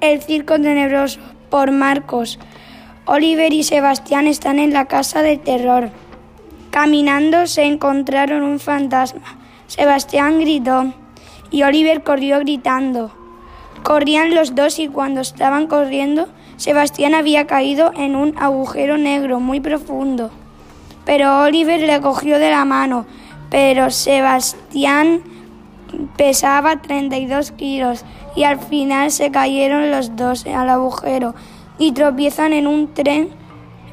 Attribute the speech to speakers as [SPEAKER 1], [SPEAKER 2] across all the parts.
[SPEAKER 1] El circo tenebroso por Marcos. Oliver y Sebastián están en la casa del terror. Caminando se encontraron un fantasma. Sebastián gritó y Oliver corrió gritando. Corrían los dos y cuando estaban corriendo, Sebastián había caído en un agujero negro muy profundo. Pero Oliver le cogió de la mano, pero Sebastián pesaba 32 kilos y al final se cayeron los dos al agujero y tropiezan en un tren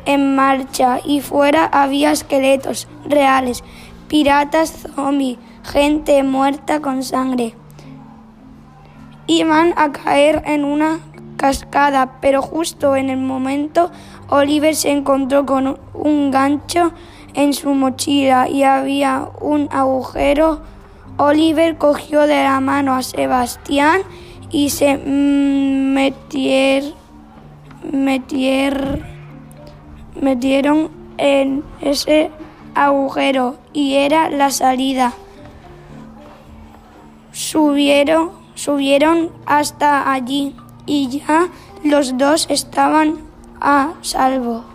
[SPEAKER 1] en marcha y fuera había esqueletos reales, piratas zombies, gente muerta con sangre. Iban a caer en una cascada, pero justo en el momento Oliver se encontró con un gancho en su mochila y había un agujero. Oliver cogió de la mano a Sebastián y se metier, metier, metieron en ese agujero y era la salida. Subieron, subieron hasta allí y ya los dos estaban a salvo.